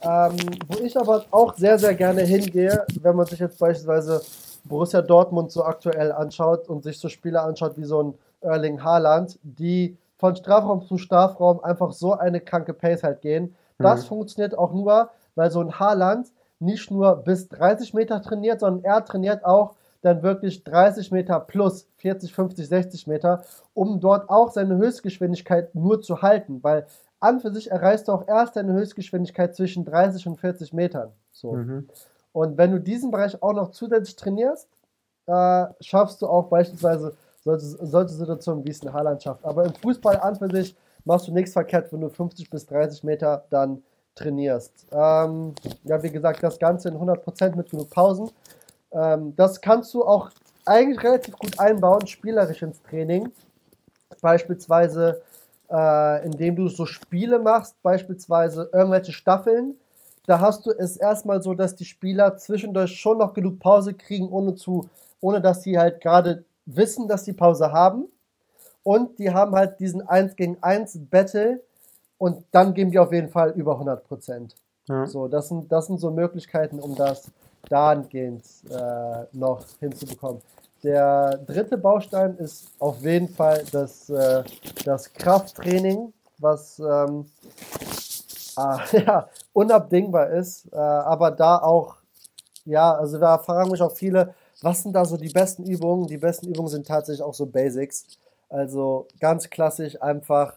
Ähm, wo ich aber auch sehr, sehr gerne hingehe, wenn man sich jetzt beispielsweise Borussia Dortmund so aktuell anschaut und sich so Spieler anschaut wie so ein Erling Haaland, die von Strafraum zu Strafraum einfach so eine kranke Pace halt gehen. Das mhm. funktioniert auch nur, weil so ein Haaland nicht nur bis 30 Meter trainiert, sondern er trainiert auch dann wirklich 30 Meter plus 40, 50, 60 Meter, um dort auch seine Höchstgeschwindigkeit nur zu halten, weil an für sich erreichst du auch erst deine Höchstgeschwindigkeit zwischen 30 und 40 Metern. So. Mhm. Und wenn du diesen Bereich auch noch zusätzlich trainierst, äh, schaffst du auch beispielsweise solche, solche Situationen, wie es in Haaland schafft. Aber im Fußball an für sich machst du nichts verkehrt, wenn du 50 bis 30 Meter dann trainierst. Ähm, ja, wie gesagt, das Ganze in 100% mit genug Pausen. Ähm, das kannst du auch eigentlich relativ gut einbauen, spielerisch ins Training. Beispielsweise, äh, indem du so Spiele machst, beispielsweise irgendwelche Staffeln. Da hast du es erstmal so, dass die Spieler zwischendurch schon noch genug Pause kriegen, ohne zu, ohne dass sie halt gerade wissen, dass die Pause haben. Und die haben halt diesen 1 gegen 1 Battle und dann geben die auf jeden Fall über 100 Prozent. Ja. So, das sind, das sind so Möglichkeiten, um das dahingehend äh, noch hinzubekommen. Der dritte Baustein ist auf jeden Fall das, äh, das Krafttraining, was ähm, äh, [LAUGHS] ja, unabdingbar ist, äh, aber da auch, ja, also da fragen mich auch viele, was sind da so die besten Übungen? Die besten Übungen sind tatsächlich auch so Basics. Also ganz klassisch einfach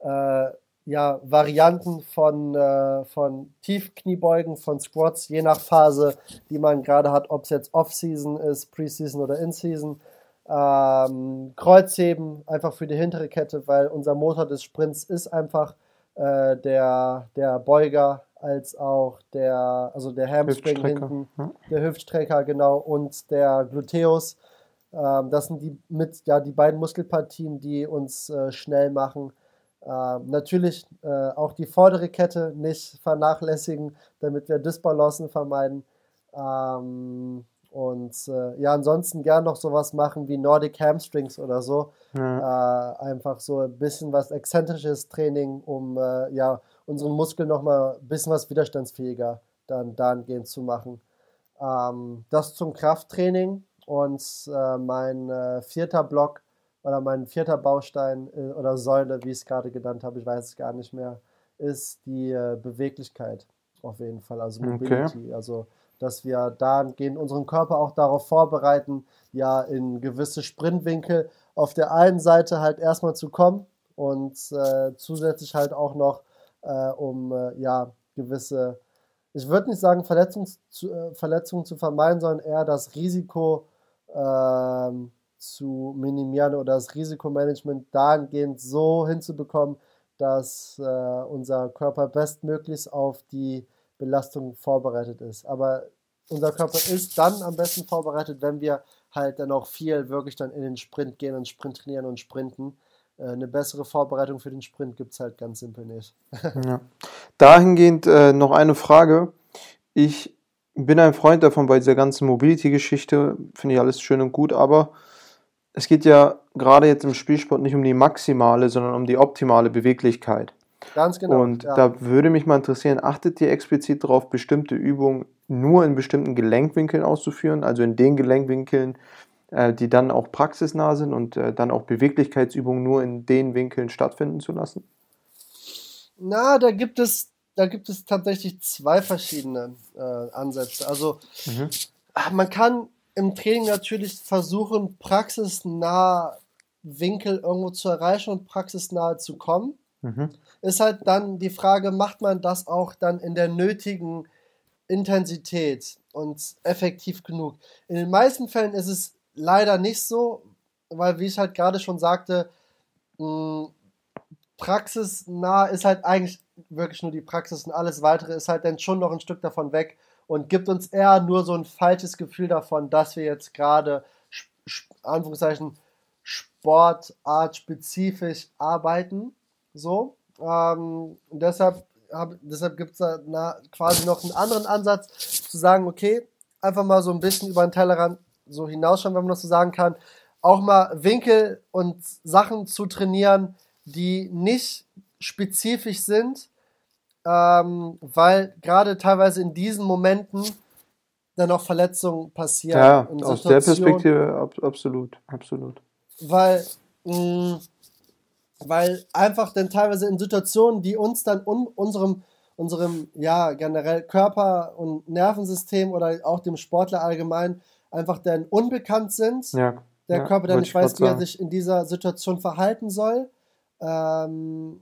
äh, ja, Varianten von, äh, von Tiefkniebeugen, von Squats, je nach Phase, die man gerade hat, ob es jetzt Off-Season ist, Preseason oder In-Season. Ähm, Kreuzheben einfach für die hintere Kette, weil unser Motor des Sprints ist einfach äh, der, der Beuger als auch der, also der Hamstring hinten, der Hüftstrecker, genau, und der Gluteus. Ähm, das sind die mit, ja, die beiden Muskelpartien, die uns äh, schnell machen. Ähm, natürlich äh, auch die vordere Kette nicht vernachlässigen, damit wir Dysbalancen vermeiden. Ähm, und äh, ja, ansonsten gern noch sowas machen wie Nordic Hamstrings oder so. Ja. Äh, einfach so ein bisschen was exzentrisches Training, um äh, ja, unseren Muskeln nochmal ein bisschen was widerstandsfähiger dann dahingehend zu machen. Ähm, das zum Krafttraining und äh, mein äh, vierter Block oder mein vierter Baustein äh, oder Säule, wie ich es gerade genannt habe, ich weiß es gar nicht mehr, ist die Beweglichkeit auf jeden Fall, also Mobility. Okay. Also dass wir dahingehend unseren Körper auch darauf vorbereiten, ja, in gewisse Sprintwinkel auf der einen Seite halt erstmal zu kommen und äh, zusätzlich halt auch noch, äh, um äh, ja, gewisse, ich würde nicht sagen Verletzungs zu, äh, Verletzungen zu vermeiden, sondern eher das Risiko ähm, zu minimieren oder das Risikomanagement dahingehend so hinzubekommen, dass äh, unser Körper bestmöglichst auf die Belastung vorbereitet ist. Aber unser Körper ist dann am besten vorbereitet, wenn wir halt dann auch viel wirklich dann in den Sprint gehen und Sprint trainieren und sprinten. Äh, eine bessere Vorbereitung für den Sprint gibt es halt ganz simpel nicht. [LAUGHS] ja. Dahingehend äh, noch eine Frage. Ich bin ein Freund davon bei dieser ganzen Mobility-Geschichte, finde ich alles schön und gut, aber es geht ja gerade jetzt im Spielsport nicht um die maximale, sondern um die optimale Beweglichkeit. Ganz genau. Und ja. da würde mich mal interessieren, achtet ihr explizit darauf, bestimmte Übungen nur in bestimmten Gelenkwinkeln auszuführen, also in den Gelenkwinkeln, die dann auch praxisnah sind und äh, dann auch Beweglichkeitsübungen nur in den Winkeln stattfinden zu lassen? Na, da gibt es, da gibt es tatsächlich zwei verschiedene äh, Ansätze. Also mhm. man kann im Training natürlich versuchen, praxisnah Winkel irgendwo zu erreichen und praxisnahe zu kommen. Mhm. Ist halt dann die Frage, macht man das auch dann in der nötigen Intensität und effektiv genug? In den meisten Fällen ist es leider nicht so, weil, wie ich halt gerade schon sagte, praxisnah ist halt eigentlich wirklich nur die Praxis und alles weitere ist halt dann schon noch ein Stück davon weg und gibt uns eher nur so ein falsches Gefühl davon, dass wir jetzt gerade, Anführungszeichen, sportartspezifisch arbeiten. So. Ähm, deshalb, deshalb gibt es da na, quasi noch einen anderen Ansatz, zu sagen, okay, einfach mal so ein bisschen über den Tellerrand so hinausschauen, wenn man das so sagen kann. Auch mal Winkel und Sachen zu trainieren, die nicht spezifisch sind, ähm, weil gerade teilweise in diesen Momenten dann auch Verletzungen passieren. Ja, aus der Perspektive ab, absolut, absolut. Weil, mh, mm, weil einfach dann teilweise in Situationen, die uns dann un, unserem, unserem, ja, generell Körper- und Nervensystem oder auch dem Sportler allgemein einfach dann unbekannt sind. Ja, der ja, Körper dann nicht weiß, wie er sich in dieser Situation verhalten soll. Ähm,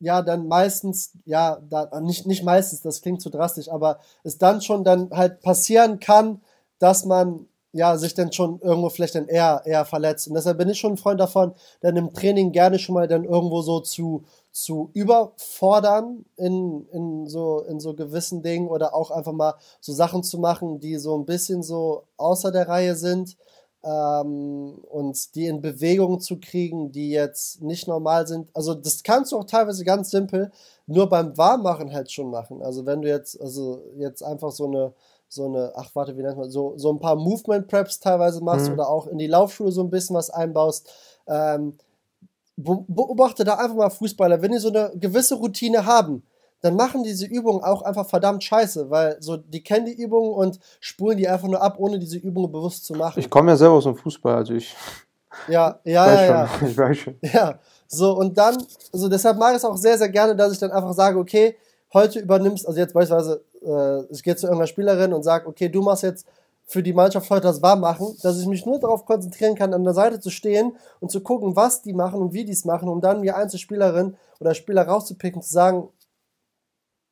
ja, dann meistens, ja, da, nicht, nicht meistens, das klingt zu drastisch, aber es dann schon dann halt passieren kann, dass man ja, sich dann schon irgendwo vielleicht dann eher, eher verletzt. Und deshalb bin ich schon ein Freund davon, dann im Training gerne schon mal dann irgendwo so zu, zu überfordern in, in, so, in so gewissen Dingen oder auch einfach mal so Sachen zu machen, die so ein bisschen so außer der Reihe sind ähm, und die in Bewegung zu kriegen, die jetzt nicht normal sind. Also das kannst du auch teilweise ganz simpel nur beim Warmmachen halt schon machen. Also wenn du jetzt, also jetzt einfach so eine, so eine, ach warte, wie nennt man, so, so ein paar Movement Preps teilweise machst mhm. oder auch in die Laufschule so ein bisschen was einbaust, ähm, beobachte da einfach mal Fußballer, wenn die so eine gewisse Routine haben, dann machen diese Übungen auch einfach verdammt scheiße, weil so die kennen die Übungen und spulen die einfach nur ab, ohne diese Übungen bewusst zu machen. Ich komme ja selber aus dem Fußball, also ich. Ja, ja, [LAUGHS] ja, ja. Schon, [LAUGHS] ich weiß schon. Ja, so und dann, also deshalb mache ich es auch sehr, sehr gerne, dass ich dann einfach sage, okay, heute übernimmst, also jetzt beispielsweise, äh, ich gehe zu irgendeiner Spielerin und sage, okay, du machst jetzt für die Mannschaft heute das warm machen, dass ich mich nur darauf konzentrieren kann, an der Seite zu stehen und zu gucken, was die machen und wie die es machen, um dann mir Einzelspielerin oder Spieler rauszupicken und zu sagen,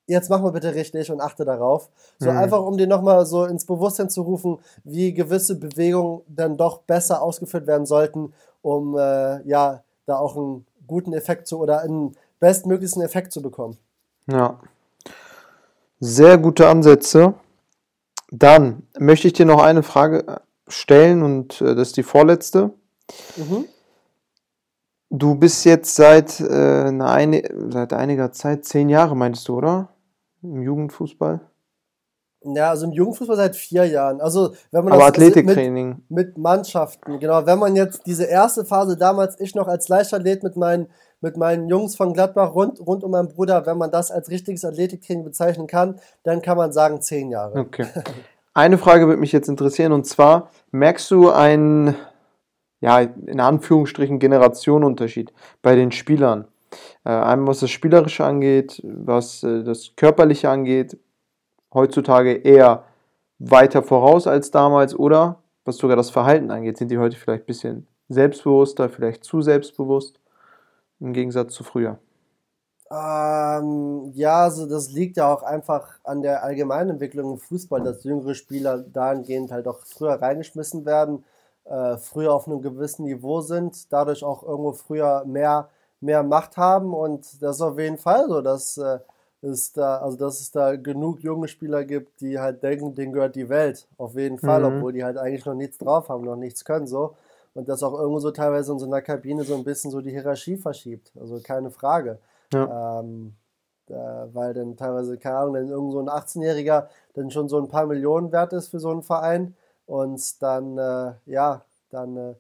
jetzt mach mal bitte richtig und achte darauf. So mhm. einfach, um dir nochmal so ins Bewusstsein zu rufen, wie gewisse Bewegungen dann doch besser ausgeführt werden sollten, um äh, ja da auch einen guten Effekt zu oder einen bestmöglichsten Effekt zu bekommen. Ja. Sehr gute Ansätze. Dann möchte ich dir noch eine Frage stellen und äh, das ist die vorletzte. Mhm. Du bist jetzt seit, äh, eine, seit einiger Zeit, zehn Jahre meinst du, oder? im Jugendfußball? Ja, also im Jugendfußball seit vier Jahren. Also wenn man Aber Athletiktraining. Mit, mit, Mannschaften, genau. Wenn man jetzt diese erste Phase damals, ich noch als Leichtathlet mit meinen, mit meinen Jungs von Gladbach rund, rund um meinen Bruder, wenn man das als richtiges Athletiktraining bezeichnen kann, dann kann man sagen zehn Jahre. Okay. Eine Frage würde mich jetzt interessieren und zwar, merkst du einen, ja, in Anführungsstrichen Generationenunterschied bei den Spielern? Äh, einmal was das Spielerische angeht, was äh, das Körperliche angeht, heutzutage eher weiter voraus als damals oder was sogar das Verhalten angeht, sind die heute vielleicht ein bisschen selbstbewusster, vielleicht zu selbstbewusst im Gegensatz zu früher. Ähm, ja, also das liegt ja auch einfach an der allgemeinen Entwicklung im Fußball, dass jüngere Spieler dahingehend halt auch früher reingeschmissen werden äh, früher auf einem gewissen Niveau sind, dadurch auch irgendwo früher mehr, mehr Macht haben und das ist auf jeden Fall so, dass äh, es da, also dass es da genug junge Spieler gibt, die halt denken, denen gehört die Welt, auf jeden Fall, mhm. obwohl die halt eigentlich noch nichts drauf haben, noch nichts können so und das auch irgendwo so teilweise in so einer Kabine so ein bisschen so die Hierarchie verschiebt, also keine Frage. Ja. Ähm, äh, weil dann teilweise, keine Ahnung, wenn irgend so ein 18-Jähriger dann schon so ein paar Millionen wert ist für so einen Verein und dann, äh, ja, dann äh,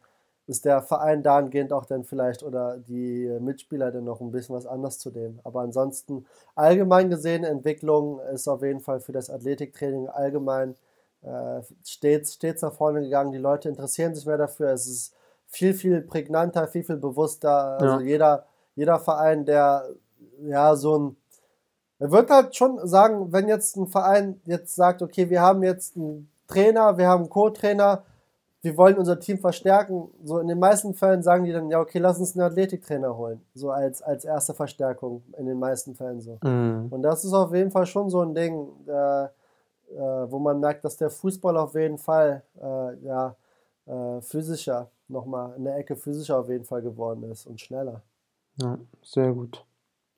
ist der Verein dahingehend auch dann vielleicht oder die Mitspieler dann noch ein bisschen was anders zu dem. Aber ansonsten allgemein gesehen, Entwicklung ist auf jeden Fall für das Athletiktraining allgemein äh, stets, stets nach vorne gegangen. Die Leute interessieren sich mehr dafür. Es ist viel, viel prägnanter, viel, viel bewusster. Also ja. jeder, jeder Verein, der ja so ein er wird halt schon sagen, wenn jetzt ein Verein jetzt sagt, okay, wir haben jetzt einen Trainer, wir haben einen Co-Trainer, wir wollen unser Team verstärken. So in den meisten Fällen sagen die dann, ja, okay, lass uns einen Athletiktrainer holen. So als, als erste Verstärkung in den meisten Fällen so. Mhm. Und das ist auf jeden Fall schon so ein Ding, äh, äh, wo man merkt, dass der Fußball auf jeden Fall äh, ja, äh, physischer, nochmal in der Ecke physischer auf jeden Fall geworden ist und schneller. Ja, sehr gut.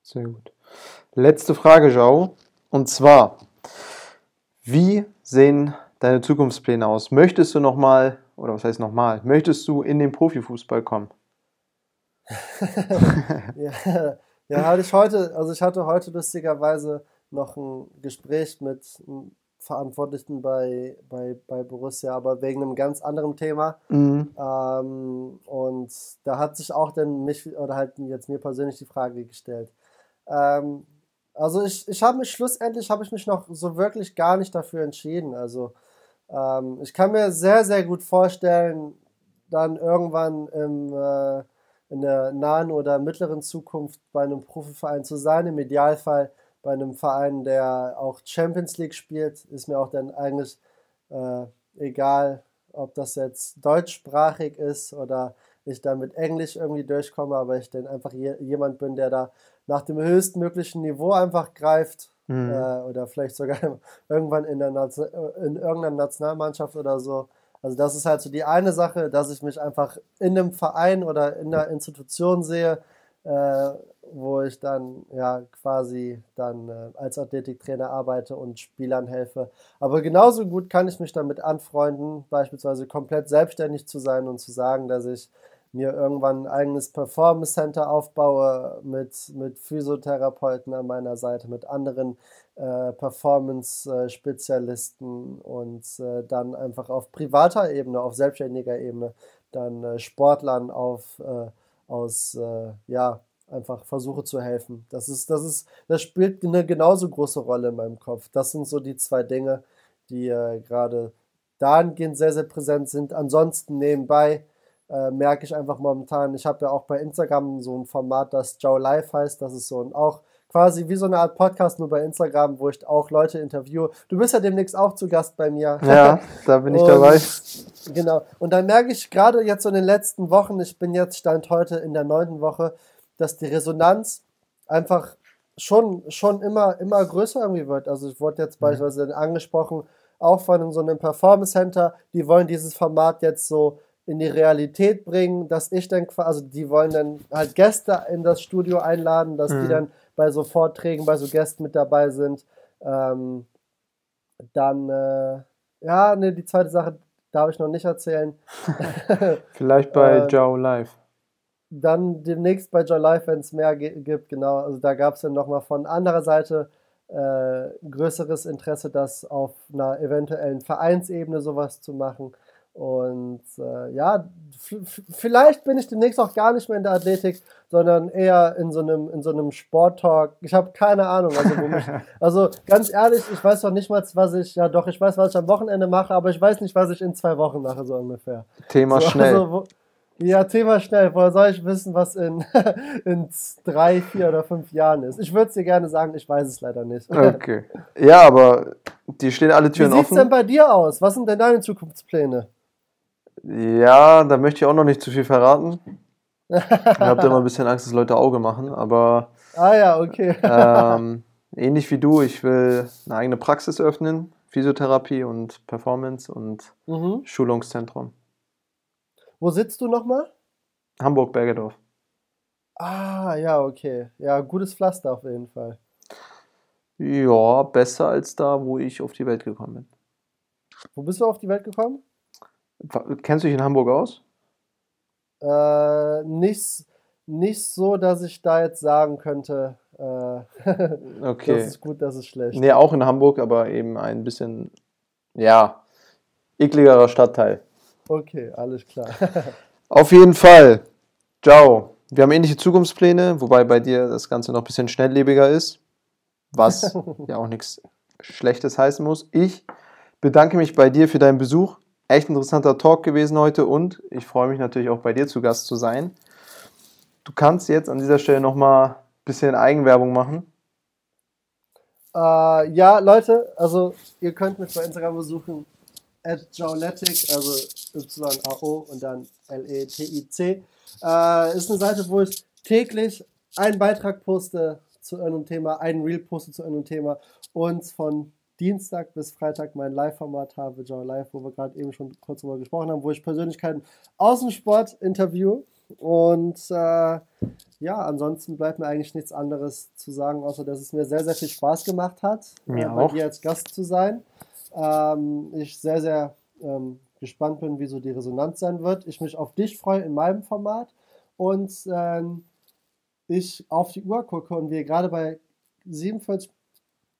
Sehr gut. Letzte Frage, Joe. Und zwar, wie sehen deine Zukunftspläne aus? Möchtest du nochmal, oder was heißt nochmal, möchtest du in den Profifußball kommen? [LAUGHS] ja, ja, hatte ich heute, also ich hatte heute lustigerweise noch ein Gespräch mit einem Verantwortlichen bei, bei, bei Borussia, aber wegen einem ganz anderen Thema. Mhm. Ähm, und da hat sich auch dann mich, oder halt jetzt mir persönlich die Frage gestellt. Ähm, also ich, ich habe mich schlussendlich, habe ich mich noch so wirklich gar nicht dafür entschieden. Also ähm, ich kann mir sehr, sehr gut vorstellen, dann irgendwann im, äh, in der nahen oder mittleren Zukunft bei einem Profiverein zu sein. Im Idealfall bei einem Verein, der auch Champions League spielt, ist mir auch dann eigentlich äh, egal, ob das jetzt deutschsprachig ist oder ich da mit Englisch irgendwie durchkomme, aber ich dann einfach je, jemand bin, der da nach dem höchstmöglichen Niveau einfach greift mhm. äh, oder vielleicht sogar [LAUGHS] irgendwann in, der in irgendeiner Nationalmannschaft oder so. Also das ist halt so die eine Sache, dass ich mich einfach in einem Verein oder in einer Institution sehe, äh, wo ich dann ja quasi dann äh, als Athletiktrainer arbeite und Spielern helfe. Aber genauso gut kann ich mich damit anfreunden, beispielsweise komplett selbstständig zu sein und zu sagen, dass ich mir irgendwann ein eigenes Performance Center aufbaue mit, mit Physiotherapeuten an meiner Seite, mit anderen äh, Performance-Spezialisten und äh, dann einfach auf privater Ebene, auf selbstständiger Ebene, dann äh, Sportlern auf, äh, aus, äh, ja, einfach versuche zu helfen. Das ist, das ist, das spielt eine genauso große Rolle in meinem Kopf. Das sind so die zwei Dinge, die äh, gerade dahingehend sehr, sehr präsent sind. Ansonsten nebenbei äh, merke ich einfach momentan. Ich habe ja auch bei Instagram so ein Format, das Joe Live heißt. Das ist so ein auch quasi wie so eine Art Podcast nur bei Instagram, wo ich auch Leute interviewe. Du bist ja demnächst auch zu Gast bei mir. Ja, [LAUGHS] da bin ich dabei. Genau. Und dann merke ich gerade jetzt so in den letzten Wochen, ich bin jetzt Stand heute in der neunten Woche, dass die Resonanz einfach schon, schon immer, immer größer irgendwie wird. Also ich wurde jetzt mhm. beispielsweise angesprochen, auch von so einem Performance Center, die wollen dieses Format jetzt so in die Realität bringen, dass ich dann quasi, also die wollen dann halt Gäste in das Studio einladen, dass mhm. die dann bei so Vorträgen, bei so Gästen mit dabei sind. Ähm, dann, äh, ja, ne, die zweite Sache darf ich noch nicht erzählen. [LAUGHS] Vielleicht bei äh, Joe Live. Dann demnächst bei Joe Live, wenn es mehr gibt, genau. Also da gab es dann nochmal von anderer Seite äh, größeres Interesse, das auf einer eventuellen Vereinsebene sowas zu machen. Und äh, ja, vielleicht bin ich demnächst auch gar nicht mehr in der Athletik, sondern eher in so einem, in so einem Sporttalk. Ich habe keine Ahnung. Also, mich, [LAUGHS] also ganz ehrlich, ich weiß doch nicht mal, was ich, ja doch, ich weiß, was ich am Wochenende mache, aber ich weiß nicht, was ich in zwei Wochen mache, so ungefähr. Thema so, schnell. Also, wo, ja, Thema schnell. Woher soll ich wissen, was in, [LAUGHS] in drei, vier oder fünf Jahren ist? Ich würde es dir gerne sagen, ich weiß es leider nicht. Okay. Ja, aber die stehen alle Türen offen. Wie sieht es denn bei dir aus? Was sind denn deine Zukunftspläne? Ja, da möchte ich auch noch nicht zu viel verraten. ich habe da immer ein bisschen Angst, dass Leute Auge machen, aber. Ah ja, okay. ähm, ähnlich wie du, ich will eine eigene Praxis öffnen, Physiotherapie und Performance und mhm. Schulungszentrum. Wo sitzt du nochmal? Hamburg-Bergedorf. Ah, ja, okay. Ja, gutes Pflaster auf jeden Fall. Ja, besser als da, wo ich auf die Welt gekommen bin. Wo bist du auf die Welt gekommen? Kennst du dich in Hamburg aus? Äh, nicht, nicht so, dass ich da jetzt sagen könnte, äh, [LAUGHS] Okay. das ist gut, das ist schlecht. Nee, auch in Hamburg, aber eben ein bisschen, ja, ekligerer Stadtteil. Okay, alles klar. [LAUGHS] Auf jeden Fall. Ciao. Wir haben ähnliche Zukunftspläne, wobei bei dir das Ganze noch ein bisschen schnelllebiger ist, was [LAUGHS] ja auch nichts Schlechtes heißen muss. Ich bedanke mich bei dir für deinen Besuch. Echt interessanter Talk gewesen heute und ich freue mich natürlich auch bei dir zu Gast zu sein. Du kannst jetzt an dieser Stelle nochmal ein bisschen Eigenwerbung machen. Äh, ja, Leute, also ihr könnt mich bei Instagram besuchen, at Jauletic, also Y-A-O und dann L-E-T-I-C. Äh, ist eine Seite, wo ich täglich einen Beitrag poste zu irgendeinem Thema, einen Reel poste zu irgendeinem Thema und von Dienstag bis Freitag mein Live-Format habe, Joe Live, wo wir gerade eben schon kurz drüber gesprochen haben, wo ich Persönlichkeiten aus dem Sport interview. Und äh, ja, ansonsten bleibt mir eigentlich nichts anderes zu sagen, außer dass es mir sehr, sehr viel Spaß gemacht hat, Mir äh, bei auch. dir als Gast zu sein. Ähm, ich sehr, sehr ähm, gespannt bin, wie so die Resonanz sein wird. Ich mich auf dich freue in meinem Format und ähm, ich auf die Uhr gucke und wir gerade bei 47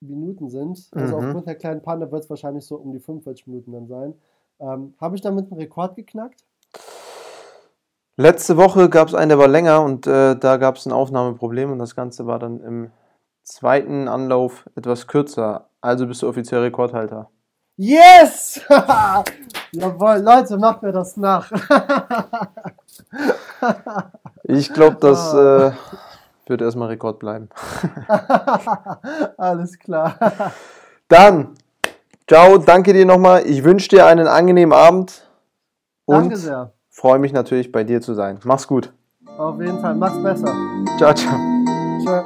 Minuten sind. Also Mhm. aufgrund der kleinen Panne wird es wahrscheinlich so um die 45 Minuten dann sein. Ähm, Habe ich damit einen Rekord geknackt? Letzte Woche gab es einen, der war länger und äh, da gab es ein Aufnahmeproblem und das Ganze war dann im zweiten Anlauf etwas kürzer. Also bist du offiziell Rekordhalter. Yes! [LAUGHS] Jawohl, Leute, macht mir das nach. [LAUGHS] Ich glaube, das äh, wird erstmal Rekord bleiben. [LAUGHS] Alles klar. Dann, ciao, danke dir nochmal. Ich wünsche dir einen angenehmen Abend Danke und sehr. freue mich natürlich bei dir zu sein. Mach's gut. Auf jeden Fall, mach's besser. Ciao, ciao. Tschö.